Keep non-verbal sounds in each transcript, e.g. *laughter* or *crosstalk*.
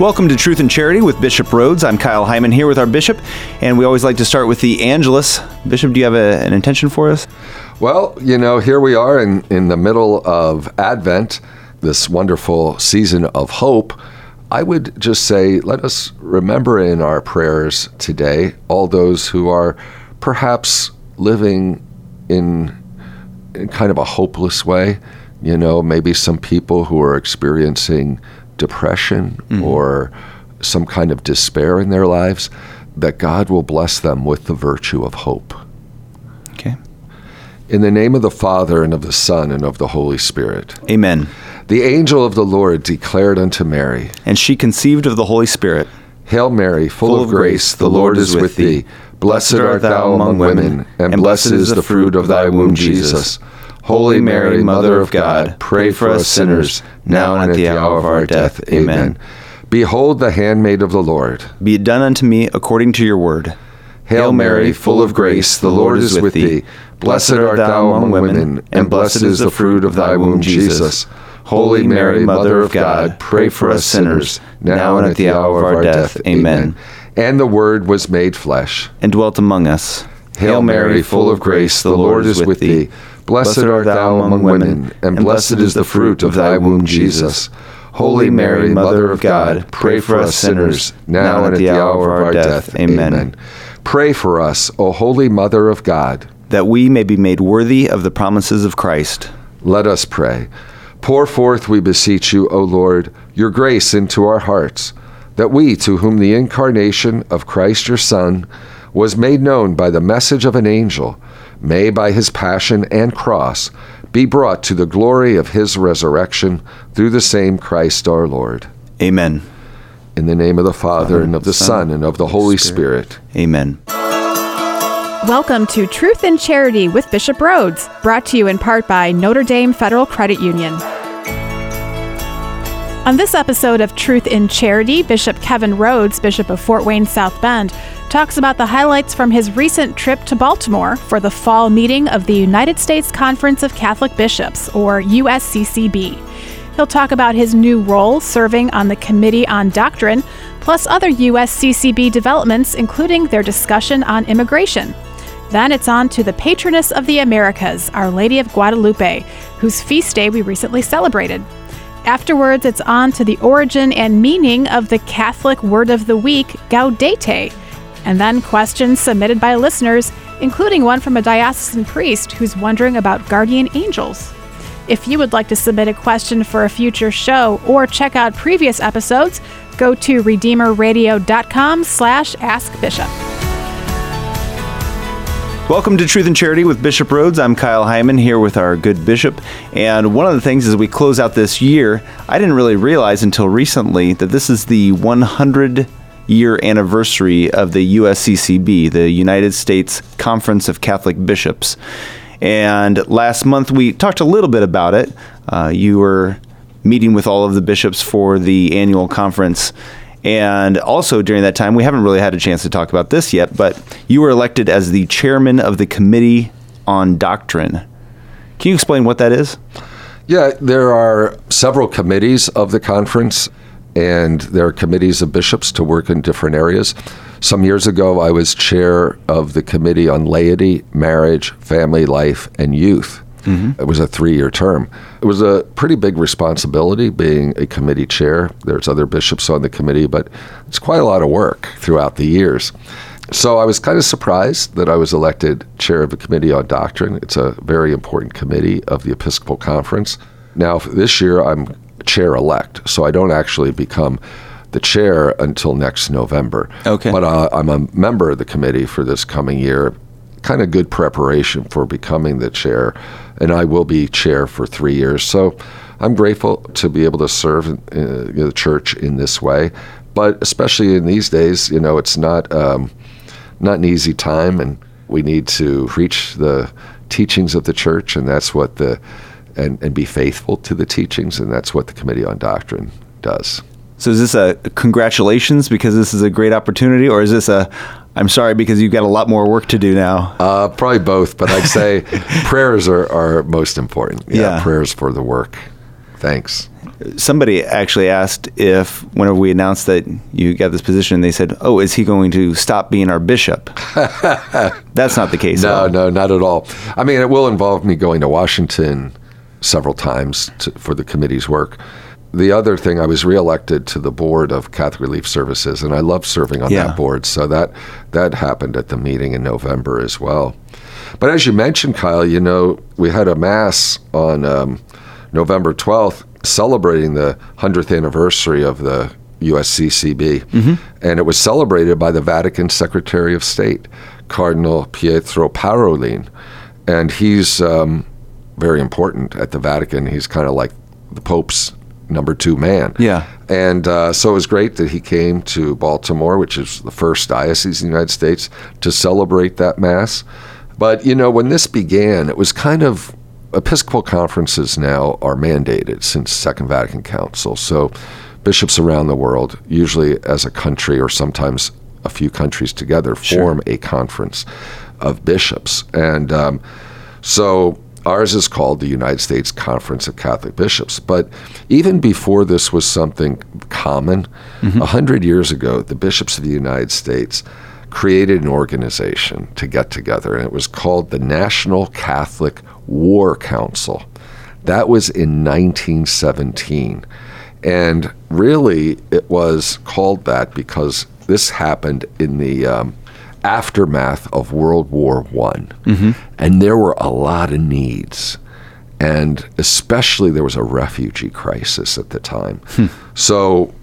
Welcome to Truth and Charity with Bishop Rhodes. I'm Kyle Hyman here with our bishop, and we always like to start with the Angelus. Bishop, do you have a, an intention for us? Well, you know, here we are in, in the middle of Advent, this wonderful season of hope. I would just say, let us remember in our prayers today all those who are perhaps living in, in kind of a hopeless way. You know, maybe some people who are experiencing depression mm-hmm. or some kind of despair in their lives, that God will bless them with the virtue of hope. Okay. In the name of the Father, and of the Son, and of the Holy Spirit. Amen. The angel of the Lord declared unto Mary, And she conceived of the Holy Spirit. Hail Mary, full, full of grace, the Lord is with thee. Blessed art thou among women, and blessed is the fruit of thy womb, Jesus. Holy Mary, Mother of God, pray for us sinners, now and at the hour of our death. Amen. Behold the handmaid of the Lord. Be it done unto me according to your word. Hail Mary, full of grace, the Lord is with thee. Blessed art thou among women, and blessed is the fruit of thy womb, Jesus. Holy Mary, Mother of God, pray for us sinners, now and at the hour of our death. Amen. And the Word was made flesh, and dwelt among us. Hail Mary, full of grace, the Lord is with thee. Blessed art thou among women, and blessed is the fruit of thy womb, Jesus. Holy Mary, Mother of God, pray for us sinners, now and at the hour of our death. Amen. Pray for us, O Holy Mother of God, that we may be made worthy of the promises of Christ. Let us pray. Pour forth, we beseech you, O Lord, your grace into our hearts, that we, to whom the incarnation of Christ your Son was made known by the message of an angel, may by his passion and cross be brought to the glory of his resurrection through the same Christ our Lord. Amen. In the name of the Father, and of the Son, and of the Holy Spirit. Spirit. Amen. Welcome to Truth and Charity with Bishop Rhodes, brought to you in part by Notre Dame Federal Credit Union. On this episode of Truth in Charity, Bishop Kevin Rhodes, Bishop of Fort Wayne South Bend, talks about the highlights from his recent trip to Baltimore for the fall meeting of the United States Conference of Catholic Bishops, or USCCB. He'll talk about his new role serving on the Committee on Doctrine, plus other USCCB developments, including their discussion on immigration. Then it's on to the patroness of the Americas, Our Lady of Guadalupe, whose feast day we recently celebrated. Afterwards, it's on to the origin and meaning of the Catholic word of the week, Gaudete, and then questions submitted by listeners, including one from a diocesan priest who's wondering about guardian angels. If you would like to submit a question for a future show or check out previous episodes, go to redeemerradio.com slash askbishop. Welcome to Truth and Charity with Bishop Rhodes. I'm Kyle Hyman here with our good bishop. And one of the things as we close out this year, I didn't really realize until recently that this is the 100 year anniversary of the USCCB, the United States Conference of Catholic Bishops. And last month we talked a little bit about it. Uh, you were meeting with all of the bishops for the annual conference. And also during that time, we haven't really had a chance to talk about this yet, but you were elected as the chairman of the Committee on Doctrine. Can you explain what that is? Yeah, there are several committees of the conference, and there are committees of bishops to work in different areas. Some years ago, I was chair of the Committee on Laity, Marriage, Family Life, and Youth. Mm-hmm. It was a three year term. It was a pretty big responsibility being a committee chair. There's other bishops on the committee, but it's quite a lot of work throughout the years. So I was kind of surprised that I was elected chair of the Committee on Doctrine. It's a very important committee of the Episcopal Conference. Now, this year, I'm chair elect, so I don't actually become the chair until next November. Okay. But uh, I'm a member of the committee for this coming year. Kind of good preparation for becoming the chair and I will be chair for three years. So I'm grateful to be able to serve uh, the church in this way. But especially in these days, you know, it's not um, not an easy time, and we need to preach the teachings of the church, and that's what the and, and be faithful to the teachings, and that's what the Committee on Doctrine does. So is this a congratulations because this is a great opportunity, or is this a I'm sorry because you've got a lot more work to do now. Uh, probably both, but I'd say *laughs* prayers are, are most important. Yeah, yeah, prayers for the work. Thanks. Somebody actually asked if, whenever we announced that you got this position, they said, "Oh, is he going to stop being our bishop?" *laughs* That's not the case. No, no, not at all. I mean, it will involve me going to Washington several times to, for the committee's work. The other thing, I was reelected to the board of Catholic Relief Services, and I love serving on Yeah. that board. So that that happened at the meeting in November as well. But as you mentioned, Kyle, you know, we had a mass on um, November 12th celebrating the 100th anniversary of the USCCB. And it was celebrated by the Vatican Secretary of State, Cardinal Pietro Parolin. And he's um, very important at the Vatican. He's kind of like the Pope's number two man. Yeah. And uh, so it was great that he came to Baltimore, which is the first diocese in the United States, to celebrate that Mass. But, you know, when this began, it was kind of Episcopal conferences now are mandated since Second Vatican Council. So bishops around the world, usually as a country or sometimes a few countries together, form a conference of bishops. And um, so ours is called the United States Conference of Catholic Bishops. But even before this was something common, a hundred years ago, the bishops of the United States created an organization to get together, and it was called the National Catholic War Council. That was in 1917. And really, it was called that because this happened in the um, aftermath of World War One, mm-hmm. and there were a lot of needs, and especially there was a refugee crisis at the time. Hmm. So,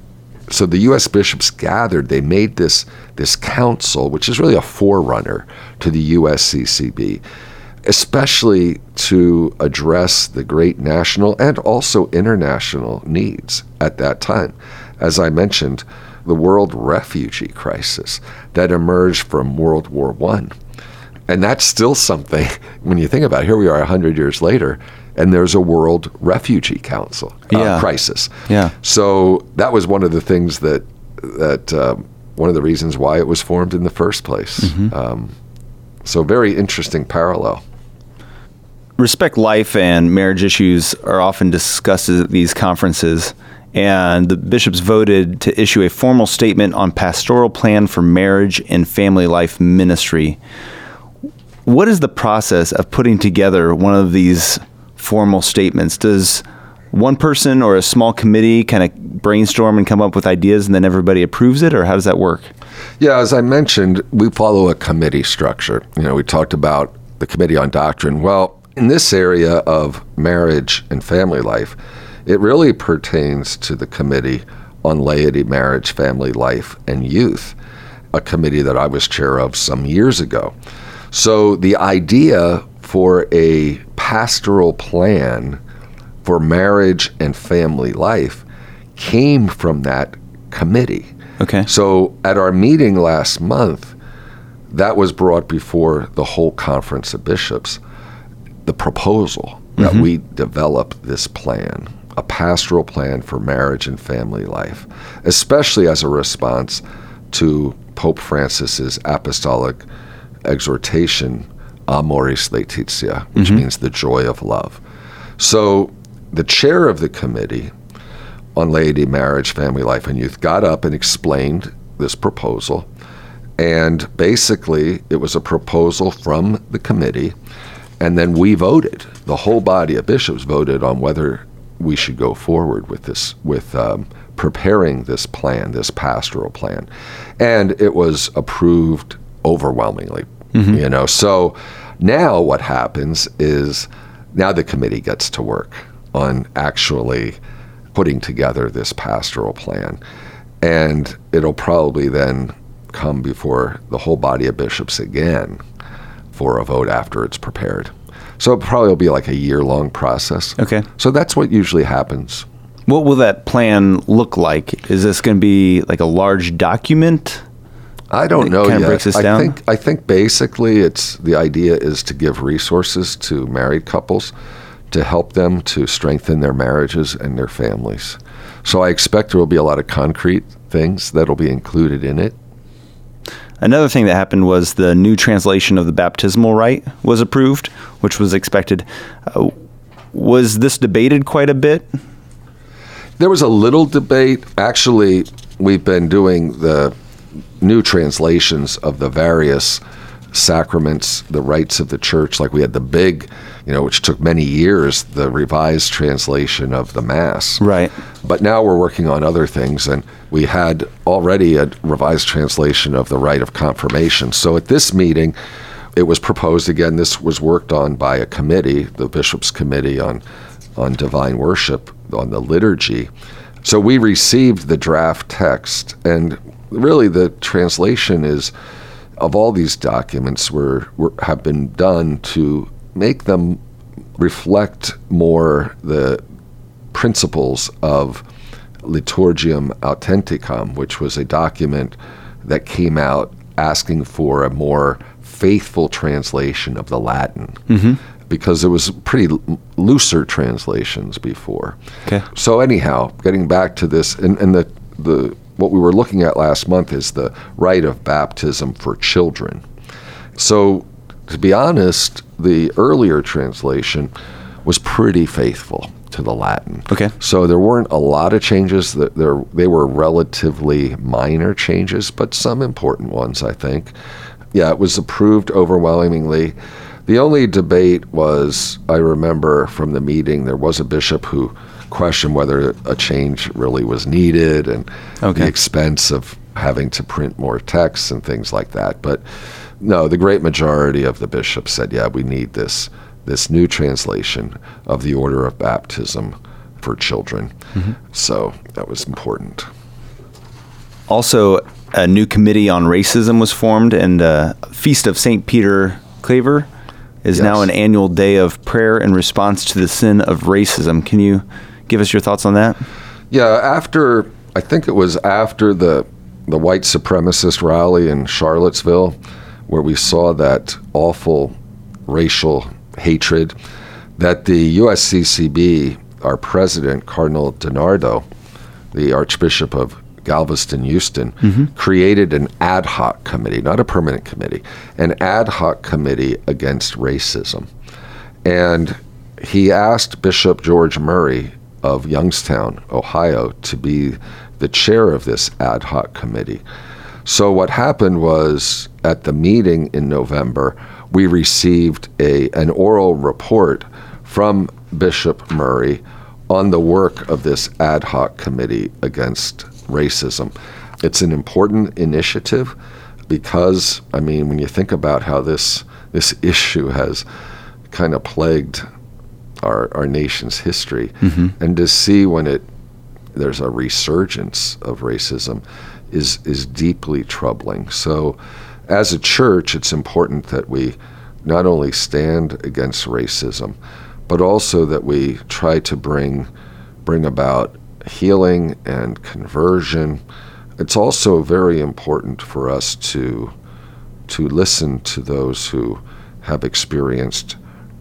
so the U.S. bishops gathered. They made this this council, which is really a forerunner to the USCCB, especially to address the great national and also international needs at that time. As I mentioned, the world refugee crisis that emerged from World War One. And that's still something *laughs* when you think about it. Here we are 100 years later, and there's a World Refugee Council uh, Yeah. crisis. Yeah. So that was one of the things that, that um, one of the reasons why it was formed in the first place. Um, so, very interesting parallel. respect life and marriage issues are often discussed at these conferences and the bishops voted to issue a formal statement on pastoral plan for marriage and family life ministry what is the process of putting together one of these formal statements does one person or a small committee kind of brainstorm and come up with ideas and then everybody approves it or how does that work Yeah, as I mentioned, we follow a committee structure. You know, we talked about the Committee on Doctrine. Well, in this area of marriage and family life, it really pertains to the Committee on Laity, Marriage, Family Life, and Youth, a committee that I was chair of some years ago. So the idea for a pastoral plan for marriage and family life came from that committee. okay So at our meeting last month, that was brought before the whole conference of bishops, the proposal that mm-hmm. we develop this plan, a pastoral plan for marriage and family life, especially as a response to Pope Francis's apostolic exhortation, Amoris Laetitia, which mm-hmm. means the joy of love. So the chair of the committee on laity, marriage, family life, and youth got up and explained this proposal. And basically, it was a proposal from the committee. And then we voted. The whole body of bishops voted on whether we should go forward with this, with um, preparing this plan, this pastoral plan. And it was approved overwhelmingly. You know, so now what happens is now the committee gets to work on actually putting together this pastoral plan. And it'll probably then come before the whole body of bishops again for a vote after it's prepared. So it probably will be like a year long process. Okay. So that's what usually happens. what will that plan look like is this going to be like a large document I don't know kinda yet. breaks this I down? think I think basically it's the idea is to give resources to married couples to help them to strengthen their marriages and their families. So I expect there will be a lot of concrete things that'll be included in it. Another thing that happened was the new translation of the baptismal rite was approved, which was expected. Uh, was this debated quite a bit? There was a little debate. Actually, we've been doing the new translations of the various sacraments, the rites of the church. Like we had the big, you know, which took many years, the revised translation of the Mass. Right. But now we're working on other things, and we had already a revised translation of the rite of confirmation. So at this meeting, it was proposed again. This was worked on by a committee, the bishops' committee on on divine worship, on the liturgy. So we received the draft text, and really the translation is of all these documents were, were have been done to make them reflect more the principles of Liturgiam Authenticam, which was a document that came out asking for a more faithful translation of the Latin. Mm-hmm. Because there was pretty looser translations before. Okay. So anyhow, getting back to this, and, and the the what we were looking at last month is the rite of baptism for children. So, to be honest, the earlier translation was pretty faithful to the Latin. Okay. So there weren't a lot of changes. That there they were relatively minor changes, but some important ones, I think. Yeah, it was approved overwhelmingly. The only debate was, I remember from the meeting, there was a bishop who questioned whether a change really was needed and Okay. the expense of having to print more texts and things like that. But no, the great majority of the bishops said, yeah, we need this this new translation of the order of baptism for children. So that was important. Also, a new committee on racism was formed, and uh, Feast of St. Peter Claver is now an annual day of prayer in response to the sin of racism. Can you give us your thoughts on that? Yeah, after I think it was after the the white supremacist rally in Charlottesville, where we saw that awful racial hatred, that the USCCB, our president Cardinal DiNardo, the Archbishop of Galveston, Houston, mm-hmm. created an ad hoc committee, not a permanent committee, an ad hoc committee against racism. And he asked Bishop George Murray of Youngstown, Ohio, to be the chair of this ad hoc committee. So what happened was at the meeting in November, we received a an oral report from Bishop Murray on the work of this ad hoc committee against racism. It's an important initiative because I mean when you think about how this this issue has kind of plagued our our nation's history mm-hmm. and to see when it there's a resurgence of racism is is deeply troubling. So as a church it's important that we not only stand against racism but also that we try to bring bring about healing and conversion. It's also very important for us to to listen to those who have experienced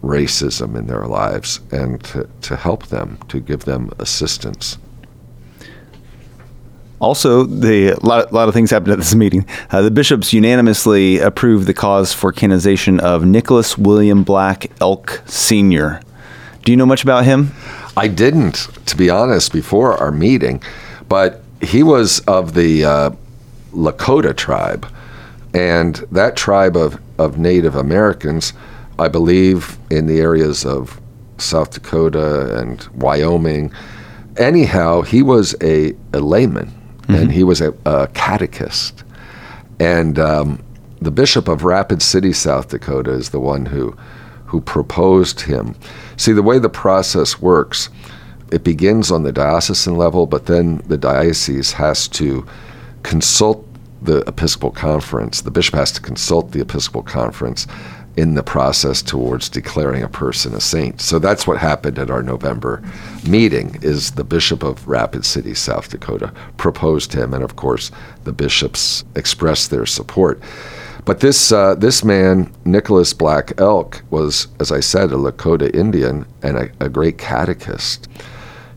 racism in their lives and to, to help them, to give them assistance. Also, the a lot, lot of things happened at this *laughs* meeting. Uh, the bishops unanimously approved the cause for canonization of Nicholas William Black Elk Sr. Do you know much about him? I didn't, to be honest, before our meeting, but he was of the uh, Lakota tribe. And that tribe of, of Native Americans, I believe, in the areas of South Dakota and Wyoming, anyhow, he was a, a layman and he was a, a catechist. And um, the bishop of Rapid City, South Dakota, is the one who who proposed him. See, the way the process works, it begins on the diocesan level, but then the diocese has to consult the Episcopal Conference. The bishop has to consult the Episcopal Conference in the process towards declaring a person a saint. So that's what happened at our November meeting is the bishop of Rapid City, South Dakota proposed him and of course the bishops expressed their support. But this uh, this man, Nicholas Black Elk, was, as I said, a Lakota Indian and a, a great catechist.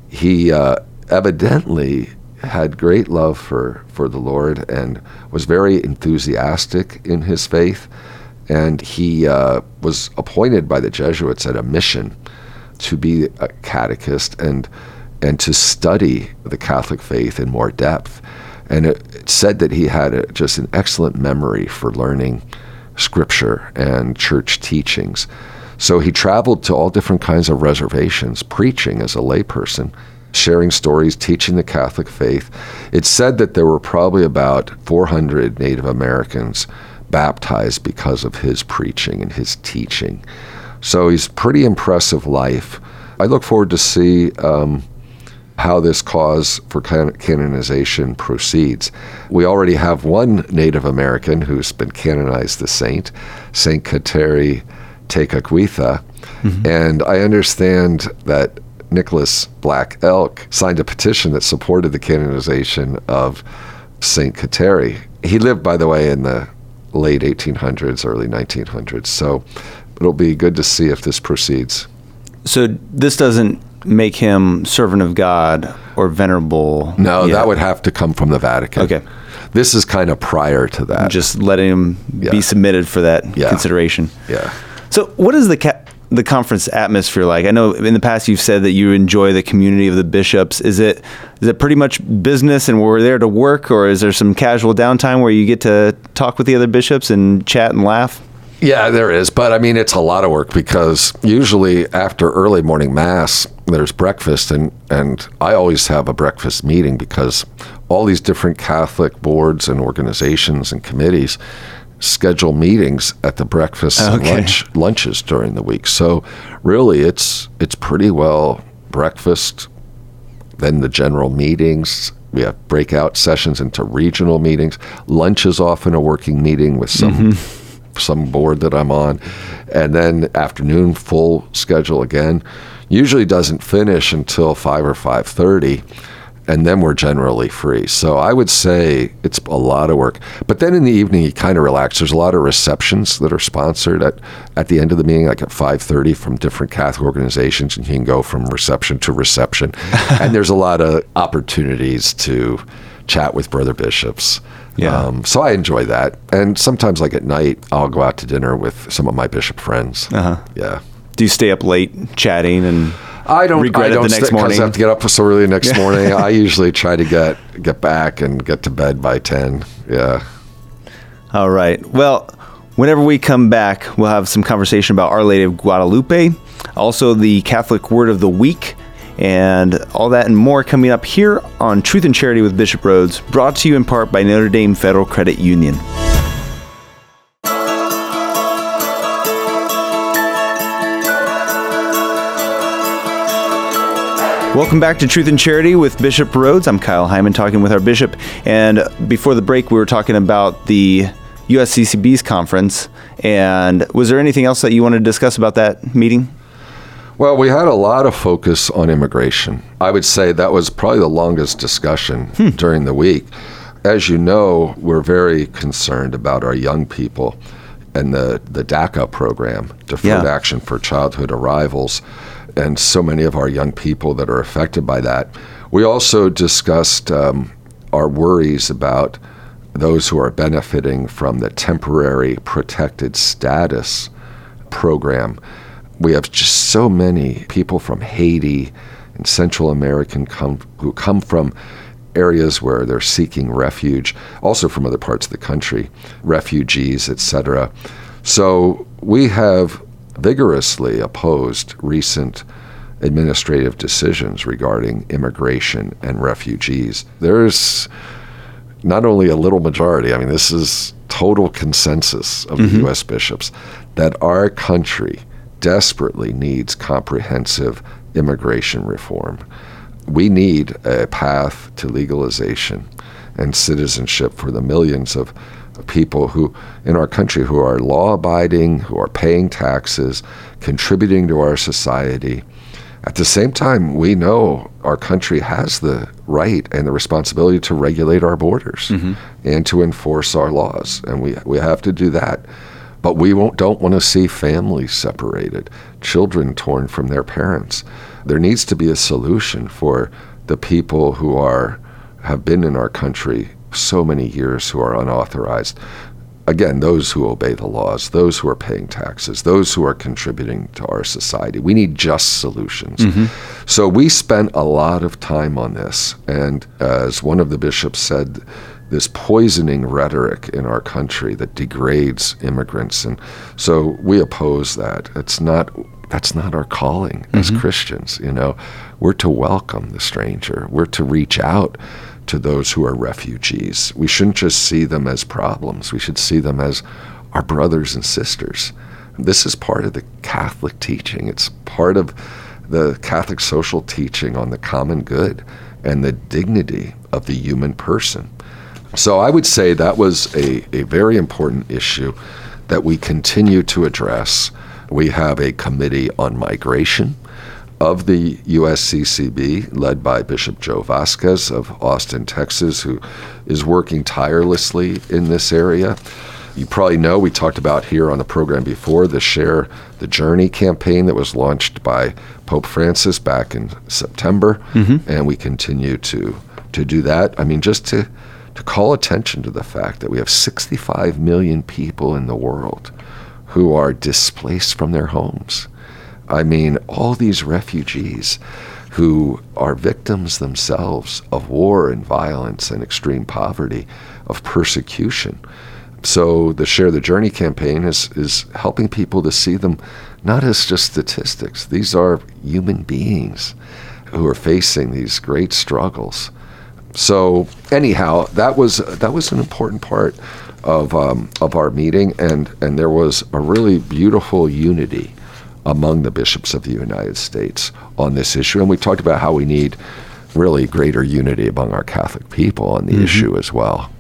He uh, evidently had great love for, for the Lord and was very enthusiastic in his faith. And he uh, was appointed by the Jesuits at a mission to be a catechist. And and to study the Catholic faith in more depth. And it, it said that he had a, just an excellent memory for learning scripture and church teachings. So he traveled to all different kinds of reservations, preaching as a layperson, sharing stories, teaching the Catholic faith. It's said that there were probably about 400 Native Americans baptized because of his preaching and his teaching. So he's pretty impressive life. I look forward to see um, how this cause for can- canonization proceeds. We already have one Native American who's been canonized the saint, Saint Kateri Tekakwitha, mm-hmm. and I understand that Nicholas Black Elk signed a petition that supported the canonization of Saint Kateri. He lived, by the way, in the late 1800s, early 1900s. So it'll be good to see if this proceeds. So this doesn't make him servant of God or venerable. No, yet. that would have to come from the Vatican. Okay. This is kind of prior to that. Just letting him yeah. be submitted for that yeah. consideration. Yeah. So, what is the ca- the conference atmosphere like? I know in the past you've said that you enjoy the community of the bishops. Is it is it pretty much business and we're there to work, or is there some casual downtime where you get to talk with the other bishops and chat and laugh? Yeah, there is, but I mean it's a lot of work because usually after early morning mass there's breakfast and and I always have a breakfast meeting because all these different Catholic boards and organizations and committees schedule meetings at the breakfast okay. and lunch lunches during the week. So really it's it's pretty well breakfast, then the general meetings. We have breakout sessions into regional meetings. Lunch is often a working meeting with some mm-hmm. some board that I'm on. And then afternoon full schedule again. Usually doesn't finish until five or five thirty and then we're generally free. So I would say it's a lot of work. But then in the evening, you kind of relax. There's a lot of receptions that are sponsored at, at the end of the meeting, like at 5:30 from different Catholic organizations, and you can go from reception to reception. *laughs* and there's a lot of opportunities to chat with brother bishops. Yeah. Um, so I enjoy that. And sometimes, like at night, I'll go out to dinner with some of my bishop friends. Uh-huh. Yeah. Do you stay up late chatting and? I don't regret I don't it the next morning. I have to get up so early the next *laughs* morning. I usually try to get get back and get to bed by ten. Yeah. All right. Well, whenever we come back, we'll have some conversation about Our Lady of Guadalupe, also the Catholic Word of the Week, and all that and more coming up here on Truth and Charity with Bishop Rhodes, brought to you in part by Notre Dame Federal Credit Union. Welcome back to Truth and Charity with Bishop Rhodes. I'm Kyle Hyman talking with our bishop. And before the break, we were talking about the USCCB's conference. And was there anything else that you wanted to discuss about that meeting? Well, we had a lot of focus on immigration. I would say that was probably the longest discussion hmm. during the week. As you know, we're very concerned about our young people and the, the DACA program, Deferred yeah. Action for Childhood Arrivals and so many of our young people that are affected by that. We also discussed um, our worries about those who are benefiting from the temporary protected status program. We have just so many people from Haiti and Central American come, who come from areas where they're seeking refuge, also from other parts of the country, refugees, etc. So we have vigorously opposed recent administrative decisions regarding immigration and refugees. There's not only a little majority, I mean, this is total consensus of mm-hmm. the U.S. bishops that our country desperately needs comprehensive immigration reform. We need a path to legalization and citizenship for the millions of people who in our country who are law abiding, who are paying taxes, contributing to our society. At the same time, we know our country has the right and the responsibility to regulate our borders mm-hmm. and to enforce our laws, and we we have to do that. But we don't want to see families separated, children torn from their parents. There needs to be a solution for the people who are have been in our country so many years who are unauthorized. again, those who obey the laws, those who are paying taxes, those who are contributing to our society. We need just solutions. Mm-hmm. So we spent a lot of time on this. And as one of the bishops said, this poisoning rhetoric in our country that degrades immigrants. And so we oppose that. It's not that's not our calling mm-hmm. as Christians, you know. We're to welcome the stranger. We're to reach out to those who are refugees. We shouldn't just see them as problems. We should see them as our brothers and sisters. This is part of the Catholic teaching. It's part of the Catholic social teaching on the common good and the dignity of the human person. So I would say that was a, a very important issue that we continue to address. We have a committee on migration of the USCCB, led by Bishop Joe Vasquez of Austin, Texas, who is working tirelessly in this area. You probably know we talked about here on the program before the Share the Journey campaign that was launched by Pope Francis back in September, mm-hmm. and we continue to to do that. I mean, just to to call attention to the fact that we have 65 million people in the world who are displaced from their homes. I mean, all these refugees who are victims themselves of war and violence and extreme poverty, of persecution. So the Share the Journey campaign is, is helping people to see them not as just statistics. These are human beings who are facing these great struggles. So anyhow, that was that was an important part of um, of our meeting, and and there was a really beautiful unity among the bishops of the United States on this issue. And we talked about how we need really greater unity among our Catholic people on the mm-hmm. issue as well.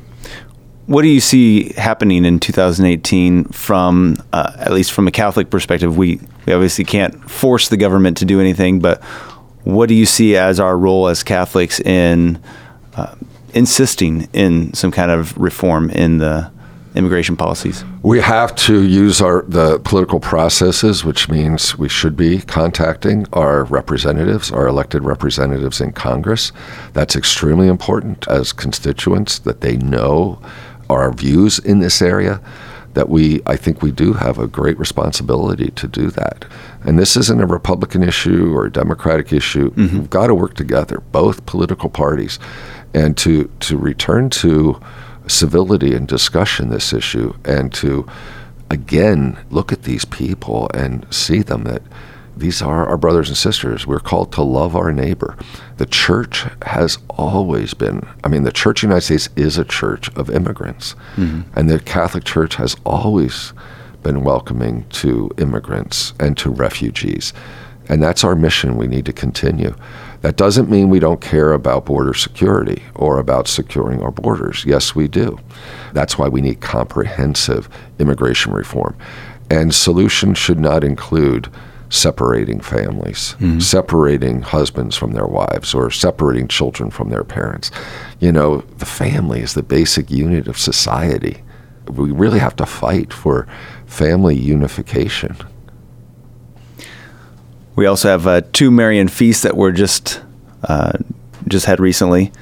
What do you see happening in 2018 from, uh, at least from a Catholic perspective? We, we obviously can't force the government to do anything, but what do you see as our role as Catholics in uh, insisting in some kind of reform in the immigration policies? We have to use our the political processes, which means we should be contacting our representatives, our elected representatives in Congress. That's extremely important as constituents that they know our views in this area. That we, I think we do have a great responsibility to do that. And this isn't a Republican issue or a Democratic issue. Mm-hmm. We've got to work together, both political parties, and to to return to civility and discussion this issue and to again look at these people and see them that these are our brothers and sisters. We're called to love our neighbor. The church has always been, I mean, the church in the United States is a church of immigrants. Mm-hmm. And the Catholic Church has always been welcoming to immigrants and to refugees. And that's our mission we need to continue. That doesn't mean we don't care about border security or about securing our borders. Yes, we do. That's why we need comprehensive immigration reform. And solutions should not include separating families, mm-hmm. separating husbands from their wives, or separating children from their parents. You know, the family is the basic unit of society. We really have to fight for family unification. We also have uh, two Marian feasts that were just uh, just had recently.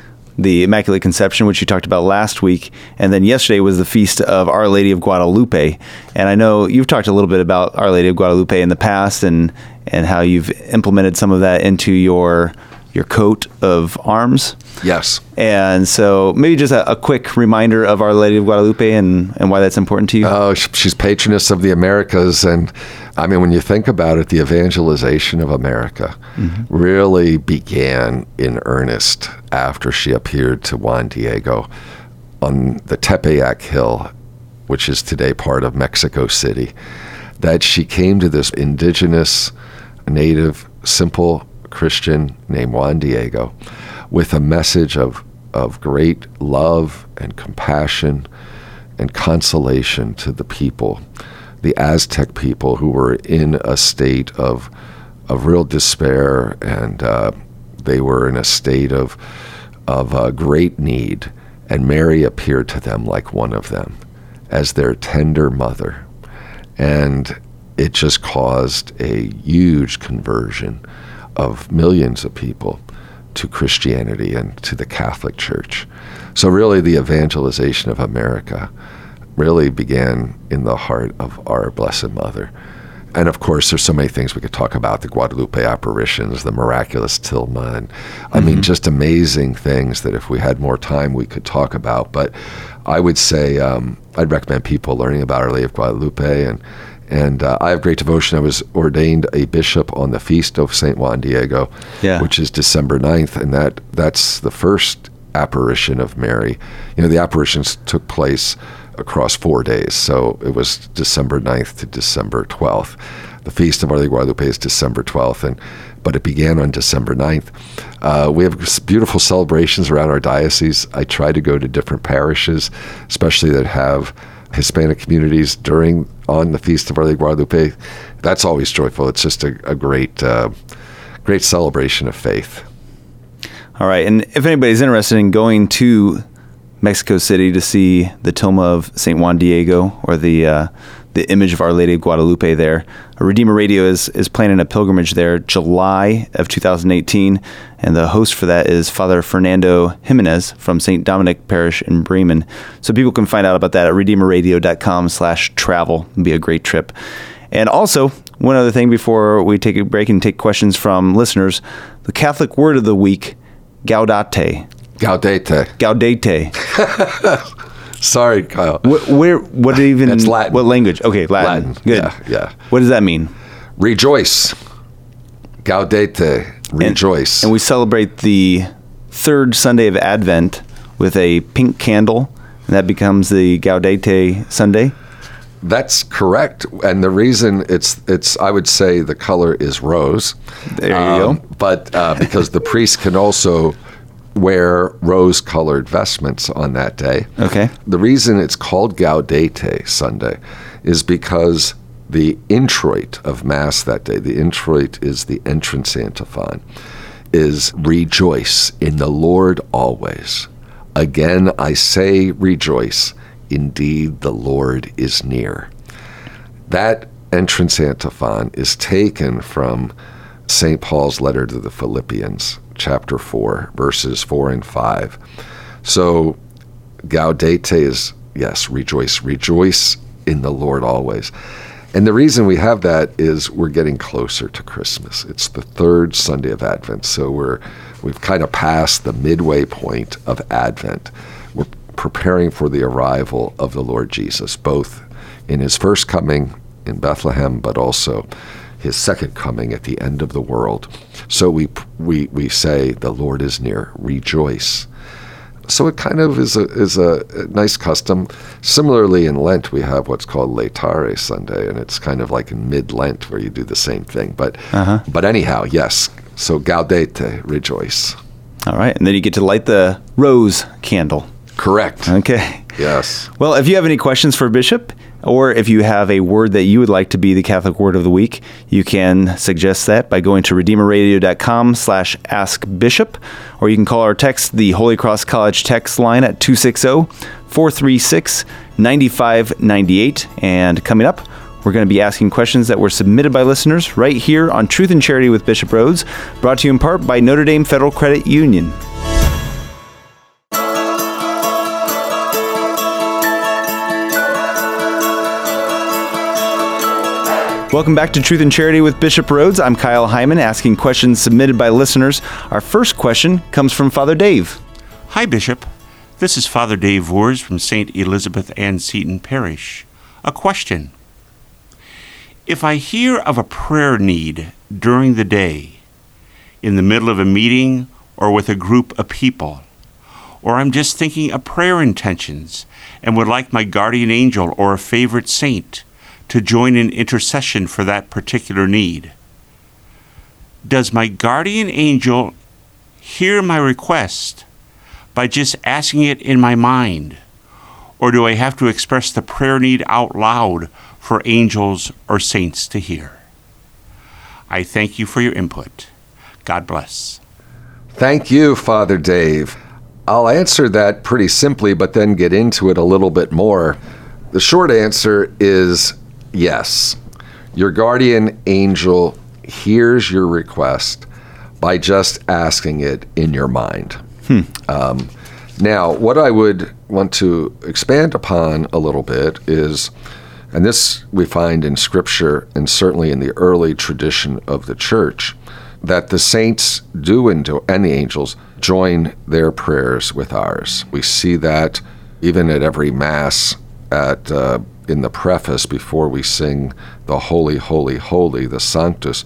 The Immaculate Conception, which you talked about last week, and then yesterday was the feast of Our Lady of Guadalupe. And I know you've talked a little bit about Our Lady of Guadalupe in the past, and and how you've implemented some of that into your your coat of arms. Yes. And so maybe just a, a, quick reminder of Our Lady of Guadalupe and, and why that's important to you. Oh, she's patroness of the Americas. And I mean, when you think about it, the evangelization of America mm-hmm. really began in earnest after she appeared to Juan Diego on the Tepeyac Hill, which is today part of Mexico City. That she came to this indigenous, native, simple Christian named Juan Diego with a message of, of great love and compassion and consolation to the people, the Aztec people who were in a state of, of real despair and uh, they were in a state of, of uh, great need. And Mary appeared to them like one of them as their tender mother. And it just caused a huge conversion of millions of people to Christianity and to the Catholic Church. So, really, the evangelization of America really began in the heart of our Blessed Mother. And of course, there's so many things we could talk about the Guadalupe apparitions, the miraculous Tilma, and I mean, just amazing things that if we had more time, we could talk about. But I would say um, I'd recommend people learning about Our Lady of Guadalupe. And, and uh, I have great devotion. I was ordained a bishop on the feast of St. Juan Diego, Yeah. which is December 9th. And that, that's the first apparition of Mary. You know, the apparitions took place across four days. So it was December 9th to December 12th. The Feast of Our Lady of Guadalupe is December 12th, and but it began on December 9th. Uh, we have beautiful celebrations around our diocese. I try to go to different parishes, especially that have Hispanic communities during on the Feast of Our Lady Guadalupe. That's always joyful. It's just a, a great, uh, great celebration of faith. All right, and if anybody's interested in going to Mexico City to see the Tilma of Saint Juan Diego or the uh, the image of Our Lady of Guadalupe there, Redeemer Radio is is planning a pilgrimage there July of 2018, and the host for that is Father Fernando Jimenez from Saint Dominic Parish in Bremen. So people can find out about that at redeemerradio.com slash travel. It'd be a great trip. And also, one other thing before we take a break and take questions from listeners, the Catholic word of the week, gaudete. Gaudete. Gaudete. *laughs* Sorry, Kyle. Wh- Where? What even? That's Latin. What language? Okay, Latin. Latin, Good. yeah, yeah. What does that mean? Rejoice. Gaudete. And- Rejoice. And, we celebrate the third Sunday of Advent with a pink candle, and that becomes the Gaudete Sunday. That's correct, and the reason it's it's I would say the color is rose. There you Um, go. But uh, because the priest can also wear rose-colored vestments on that day. Okay. The reason it's called Gaudete Sunday is because the introit of Mass that day, the introit is the entrance antiphon, is rejoice in the Lord always. Again I say rejoice. Indeed, the Lord is near. That entrance antiphon is taken from St. Paul's letter to the Philippians, chapter 4, verses 4 and 5. So, gaudete is, yes, rejoice. Rejoice in the Lord always. And the reason we have that is we're getting closer to Christmas. It's the third Sunday of Advent, so we're we've kind of passed the midway point of Advent. We're preparing for the arrival of the Lord Jesus, both in his first coming in Bethlehem, but also his second coming at the end of the world. So we we we say the Lord is near. Rejoice. So it kind of is a is a nice custom. Similarly, in Lent we have what's called Laetare Sunday, and it's kind of like in mid Lent where you do the same thing. But uh-huh. but anyhow, yes. So gaudete, rejoice. All right, and then you get to light the rose candle. Correct. Okay. Yes. Well, if you have any questions for Bishop, or if you have a word that you would like to be the Catholic Word of the Week, you can suggest that by going to redeemerradio.com slash askbishop, or you can call our text, the Holy Cross College text line at 260-436-9598. And coming up, we're going to be asking questions that were submitted by listeners right here on Truth and Charity with Bishop Rhodes, brought to you in part by Notre Dame Federal Credit Union. Welcome back to Truth and Charity with Bishop Rhodes. I'm Kyle Hyman asking questions submitted by listeners. Our first question comes from Father Dave. Hi, Bishop. This is Father Dave Voors from St. Elizabeth Ann Seton Parish. A question. If I hear of a prayer need during the day, in the middle of a meeting or with a group of people, or I'm just thinking of prayer intentions and would like my guardian angel or a favorite saint to join in intercession for that particular need, does my guardian angel hear my request by just asking it in my mind? Or do I have to express the prayer need out loud for angels or saints to hear? I thank you for your input. God bless. Thank you, Father Dave. I'll answer that pretty simply, but then get into it a little bit more. The short answer is yes. Your guardian angel hears your request by just asking it in your mind. Um, Now, what I would want to expand upon a little bit is, and this we find in Scripture and certainly in the early tradition of the church, that the saints do and the angels join their prayers with ours. We see that even at every Mass at uh, in the preface before we sing the Holy, Holy, Holy, the Sanctus,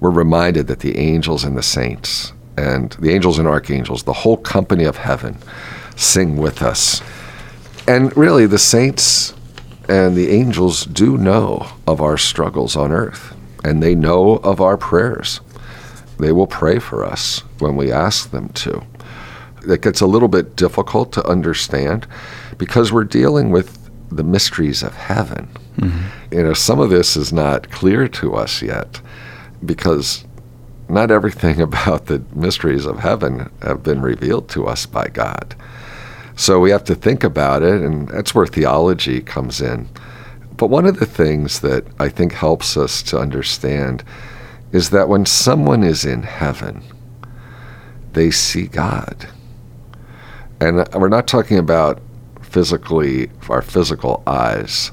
we're reminded that the angels and the saints and the angels and archangels, the whole company of heaven, sing with us. And really, the saints and the angels do know of our struggles on earth, and they know of our prayers. They will pray for us when we ask them to. It gets a little bit difficult to understand because we're dealing with the mysteries of heaven. Mm-hmm. You know, some of this is not clear to us yet because not everything *laughs* about the mysteries of heaven have been revealed to us by God. So we have to think about it, and that's where theology comes in. But one of the things that I think helps us to understand is that when someone is in heaven, they see God. And we're not talking about physically, our physical eyes.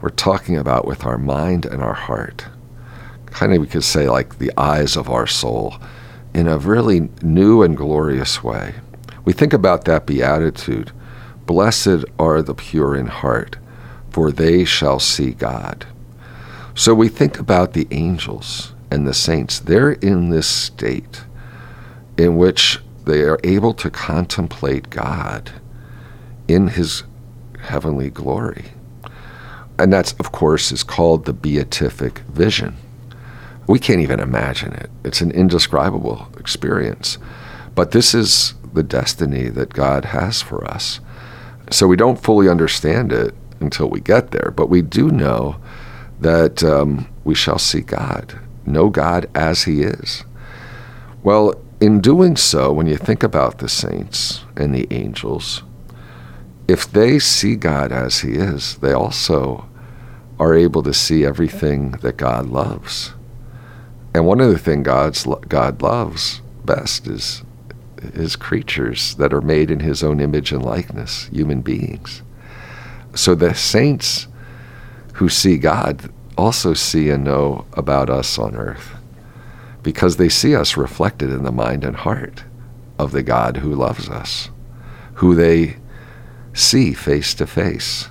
We're talking about with our mind and our heart. Kind of, we could say, like the eyes of our soul in a really new and glorious way. We think about that beatitude Blessed are the pure in heart, for they shall see God. So we think about the angels and the saints. They're in this state in which they are able to contemplate God in his heavenly glory. And that's, of course, is called the beatific vision. We can't even imagine it. It's an indescribable experience. But this is the destiny that God has for us. So we don't fully understand it until we get there, but we do know that um, we shall see God, know God as He is. Well, in doing so, when you think about the saints and the angels, if they see God as He is, they also are able to see everything that God loves. And one of the things God's, God loves best is His creatures that are made in His own image and likeness, human beings. So the saints who see God also see and know about us on earth because they see us reflected in the mind and heart of the God who loves us, who they see face to face.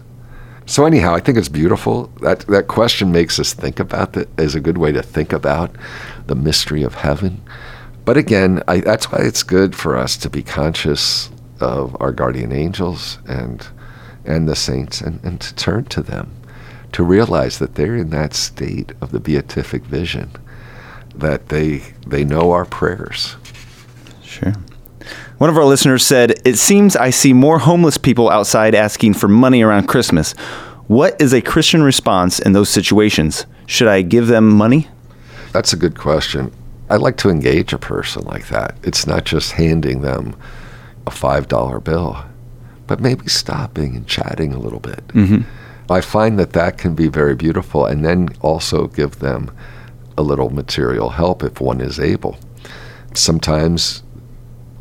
So anyhow, I think it's beautiful. That that question makes us think about that is a good way to think about the mystery of heaven. But again, I, that's why it's good for us to be conscious of our guardian angels and and the saints and, and to turn to them, to realize that they're in that state of the beatific vision, that they they know our prayers. Sure. One of our listeners said, It seems I see more homeless people outside asking for money around Christmas. What is a Christian response in those situations? Should I give them money? That's a good question. I like to engage a person like that. It's not just handing them a $5 bill, but maybe stopping and chatting a little bit. Mm-hmm. I find that that can be very beautiful, and then also give them a little material help if one is able. Sometimes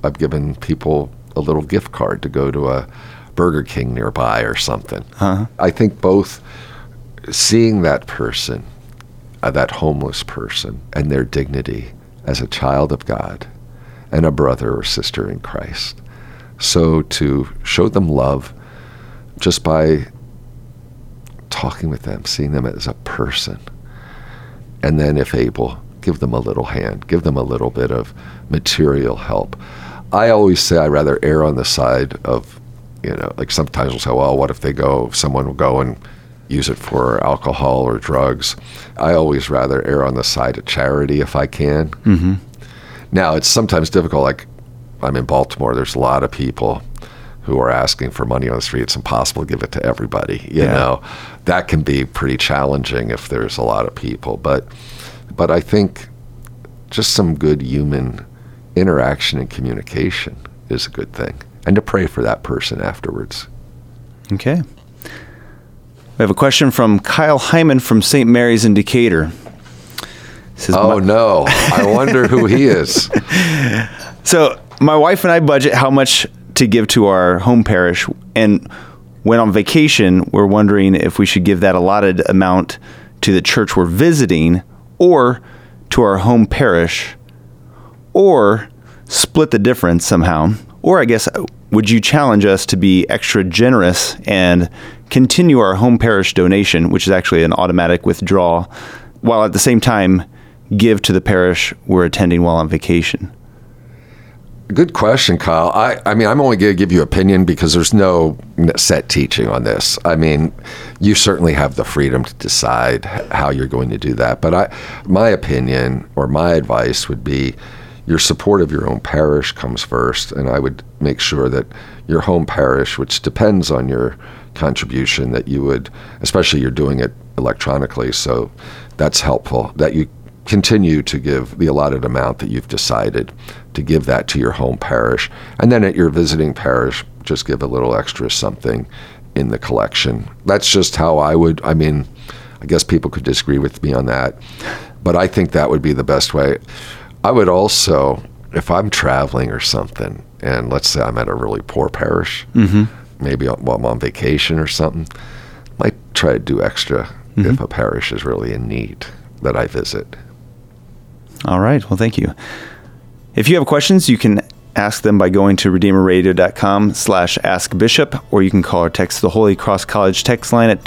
I've given people a little gift card to go to a Burger King nearby or something. Uh-huh. I think both seeing that person, uh, that homeless person, and their dignity as a child of God and a brother or sister in Christ. So to show them love just by talking with them, seeing them as a person, and then, if able, give them a little hand, give them a little bit of material help. I always say I rather err on the side of, you know, like sometimes we'll say, well, what if they go, someone will go and use it for alcohol or drugs. I always rather err on the side of charity if I can. Mm-hmm. Now, it's sometimes difficult. Like, I'm in Baltimore, there's a lot of people who are asking for money on the street. It's impossible to give it to everybody. You yeah. know, that can be pretty challenging if there's a lot of people. But, but I think just some good human interaction and communication is a good thing, and to pray for that person afterwards. Okay. We have a question from Kyle Hyman from St. Mary's in Decatur. Says, oh no! *laughs* I wonder who he is. So my wife and I budget how much to give to our home parish. And when on vacation, we're wondering if we should give that allotted amount to the church we're visiting or to our home parish or split the difference somehow. Or I guess, would you challenge us to be extra generous and continue our home parish donation, which is actually an automatic withdrawal, while at the same time give to the parish we're attending while on vacation? Good question, Kyle. I, I mean, I'm only going to give you opinion because there's no set teaching on this. I mean, you certainly have the freedom to decide how you're going to do that. But I, my opinion or my advice would be your support of your own parish comes first. And I would make sure that your home parish, which depends on your contribution, that you would, especially you're doing it electronically, so that's helpful, that you continue to give the allotted amount that you've decided to give that to your home parish. And then at your visiting parish, just give a little extra something in the collection. That's just how I would, I mean, I guess people could disagree with me on that, but I think that would be the best way. I would also, if I'm traveling or something, and let's say I'm at a really poor parish, mm-hmm. maybe while I'm on vacation or something, might try to do extra mm-hmm. if a parish is really in need that I visit. All right. Well, thank you. If you have questions, you can ask them by going to redeemerradio.com slash askbishop, or you can call or text the Holy Cross College text line at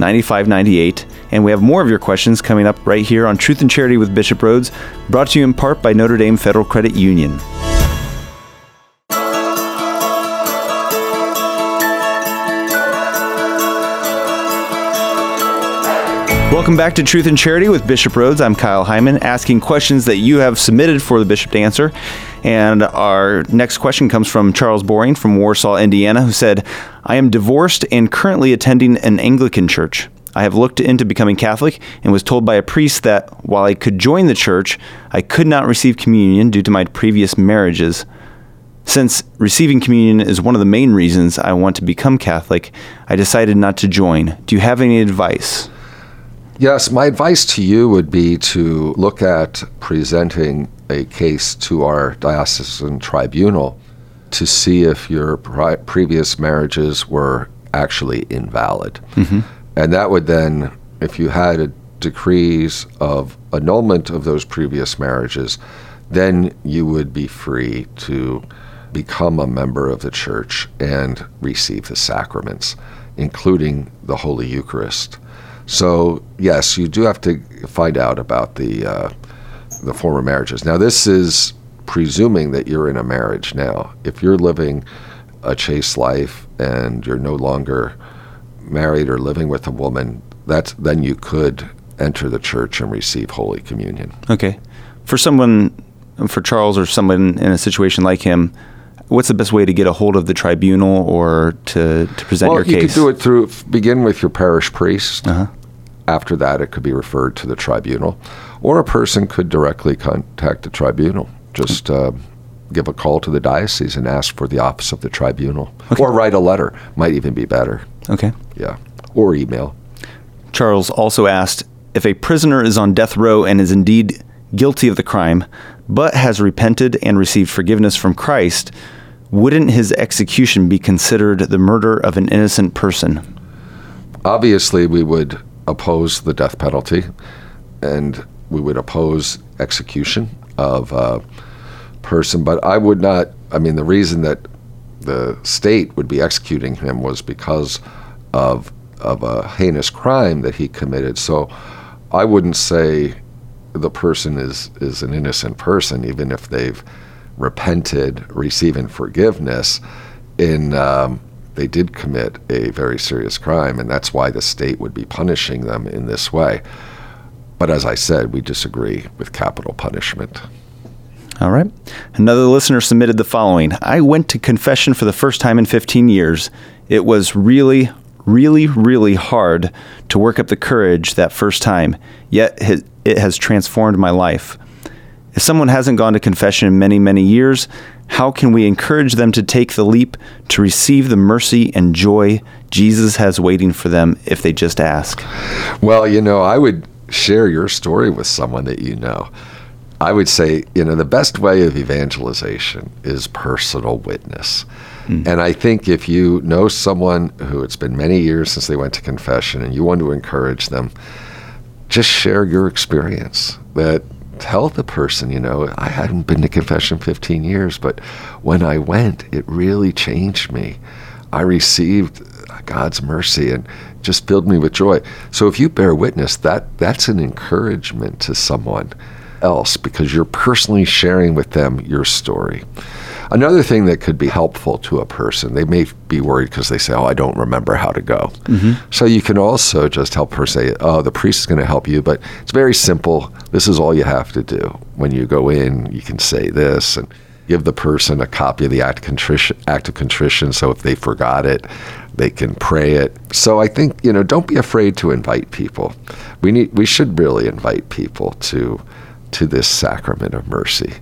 260-436-9598. And we have more of your questions coming up right here on Truth and Charity with Bishop Rhoades, brought to you in part by Notre Dame Federal Credit Union. Welcome back to Truth and Charity with Bishop Rhoades. I'm Kyle Hyman, asking questions that you have submitted for the bishop to answer. And our next question comes from Charles Boring from Warsaw, Indiana, who said, I am divorced and currently attending an Anglican church. I have looked into becoming Catholic and was told by a priest that while I could join the church, I could not receive communion due to my previous marriages. Since receiving communion is one of the main reasons I want to become Catholic, I decided not to join. Do you have any advice? Yes, my advice to you would be to look at presenting a case to our diocesan tribunal to see if your pri- previous marriages were actually invalid. Mm-hmm. And that would then, if you had a decrees of annulment of those previous marriages, then you would be free to become a member of the church and receive the sacraments, including the Holy Eucharist. So yes, you do have to find out about the uh, the former marriages. Now this is presuming that you're in a marriage now. If you're living a chaste life and you're no longer married or living with a woman, that's then you could enter the church and receive Holy Communion. Okay. For someone, for Charles or someone in a situation like him, what's the best way to get a hold of the tribunal or to, to present well, your case? Well, you could do it through, begin with your parish priest. Uh-huh. After that, it could be referred to the tribunal, or a person could directly contact the tribunal. Just uh, give a call to the diocese and ask for the office of the tribunal, okay. or write a letter. Might even be better. Okay. Yeah, or email. Charles also asked if a prisoner is on death row and is indeed guilty of the crime, but has repented and received forgiveness from Christ, wouldn't his execution be considered the murder of an innocent person? Obviously, we would oppose the death penalty, and we would oppose execution of a person. But I would not. I mean, the reason that the state would be executing him was because of of a heinous crime that he committed. So I wouldn't say the person is is an innocent person, even if they've repented, receiving forgiveness. In um, they did commit a very serious crime, and that's why the state would be punishing them in this way. But as I said, we disagree with capital punishment. All right. Another listener submitted the following I went to confession for the first time in 15 years. It was really, really, really hard to work up the courage that first time, yet it has transformed my life. If someone hasn't gone to confession in many, many years, how can we encourage them to take the leap to receive the mercy and joy Jesus has waiting for them if they just ask? Well, you know, I would share your story with someone that you know. I would say, you know, the best way of evangelization is personal witness. Mm. And I think if you know someone who it's been many years since they went to confession and you want to encourage them, just share your experience. That tell the person, you know, I hadn't been to confession 15 years, but when I went, it really changed me. I received uh, God's mercy and just filled me with joy. So if you bear witness, that that's an encouragement to someone else because you're personally sharing with them your story. Another thing that could be helpful to a person, they may be worried because they say, Oh, I don't remember how to go. Mm-hmm. So you can also just help her say, Oh, the priest is going to help you, but it's very simple. This is all you have to do. When you go in, you can say this and give the person a copy of the act of contrition, act of contrition so if they forgot it, they can pray it. So I think, you know, don't be afraid to invite people. We need we should really invite people to to this sacrament of mercy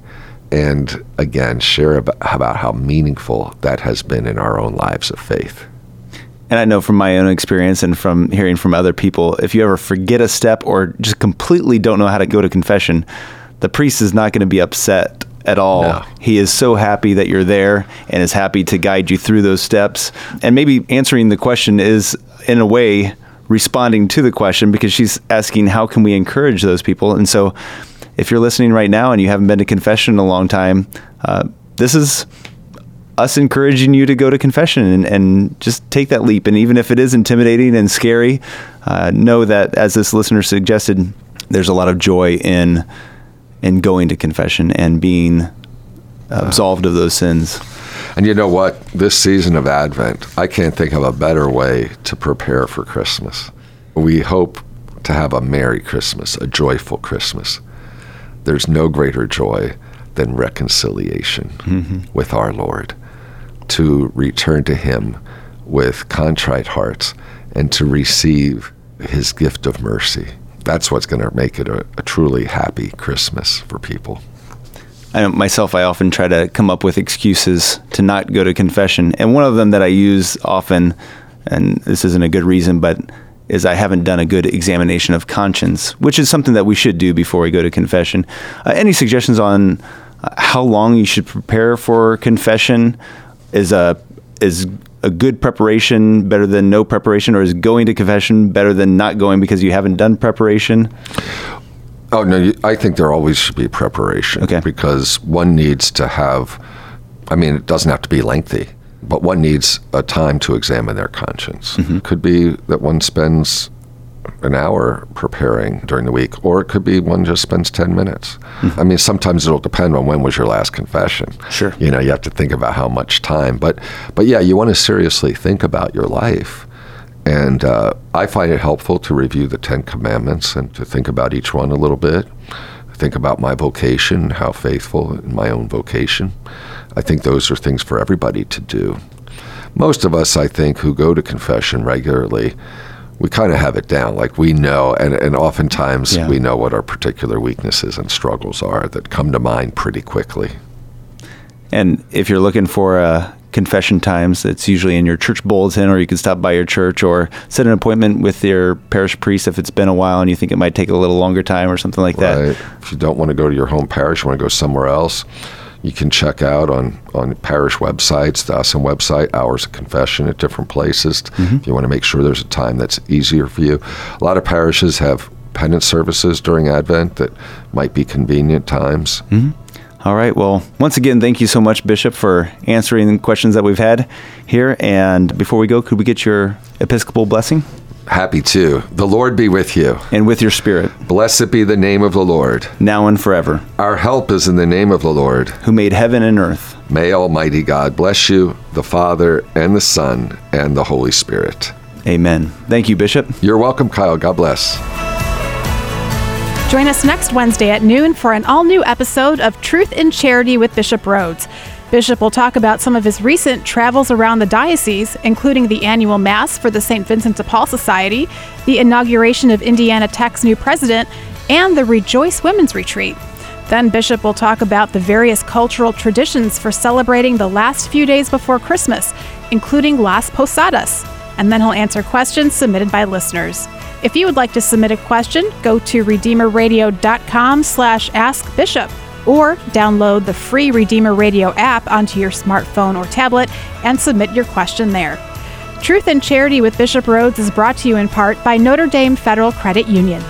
and again share about, about how meaningful that has been in our own lives of faith. And I know from my own experience and from hearing from other people, if you ever forget a step or just completely don't know how to go to confession, the priest is not going to be upset at all. No. He is so happy that you're there and is happy to guide you through those steps. And maybe answering the question is, in a way, responding to the question because she's asking, how can we encourage those people? And so if you're listening right now and you haven't been to confession in a long time, uh, this is us encouraging you to go to confession and, and, just take that leap. And even if it is intimidating and scary, uh, know that as this listener suggested, there's a lot of joy in in going to confession and being absolved of those sins. And you know what? This season of Advent, I can't think of a better way to prepare for Christmas. We hope to have a Merry Christmas, a joyful Christmas there's no greater joy than reconciliation mm-hmm. with our Lord, to return to Him with contrite hearts and to receive His gift of mercy. That's what's going to make it a, a, truly happy Christmas for people. I know myself, I often try to come up with excuses to not go to confession. And one of them that I use often, and this isn't a good reason, but is I haven't done a good examination of conscience, which is something that we should do before we go to confession. Uh, any suggestions on uh, how long you should prepare for confession? Is a is a good preparation better than no preparation, or is going to confession better than not going because you haven't done preparation? Oh no, I think there always should be preparation. Okay. Because one needs to have. I mean, it doesn't have to be lengthy but one needs a time to examine their conscience. Mm-hmm. Could be that one spends an hour preparing during the week, or it could be one just spends 10 minutes. Mm-hmm. I mean, sometimes it'll depend on when was your last confession. Sure. You know, you have to think about how much time. But, but yeah, you want to seriously think about your life. And uh, I find it helpful to review the Ten Commandments and to think about each one a little bit. Think about my vocation, how faithful in my own vocation. I think those are things for everybody to do. Most of us, I think, who go to confession regularly, we kind of have it down. Like we know, and, and oftentimes yeah. we know what our particular weaknesses and struggles are that come to mind pretty quickly. And if you're looking for a confession times, it's usually in your church bulletin, or you can stop by your church or set an appointment with your parish priest if it's been a while and you think it might take a little longer time or something like right. that. If you don't want to go to your home parish, you want to go somewhere else you can check out on, on parish websites, the ASEM website, hours of confession at different places. Mm-hmm. If you want to make sure there's a time that's easier for you. A lot of parishes have penance services during Advent that might be convenient times. Mm-hmm. All right. Well, once again, thank you so much, Bishop, for answering the questions that we've had here. And before we go, could we get your Episcopal blessing? Happy to. The Lord be with you. And with your spirit. Blessed be the name of the Lord. Now and forever. Our help is in the name of the Lord. Who made heaven and earth. May Almighty God bless you, the Father, and the Son, and the Holy Spirit. Amen. Thank you, Bishop. You're welcome, Kyle. God bless. Join us next Wednesday at noon for an all new episode of Truth in Charity with Bishop Rhoades. Bishop will talk about some of his recent travels around the diocese, including the annual Mass for the St. Vincent de Paul Society, the inauguration of Indiana Tech's new president, and the Rejoice Women's Retreat. Then Bishop will talk about the various cultural traditions for celebrating the last few days before Christmas, including Las Posadas. And then he'll answer questions submitted by listeners. If you would like to submit a question, go to redeemerradio.com slash askbishop or download the free Redeemer Radio app onto your smartphone or tablet and submit your question there. Truth and Charity with Bishop Rhoades is brought to you in part by Notre Dame Federal Credit Union.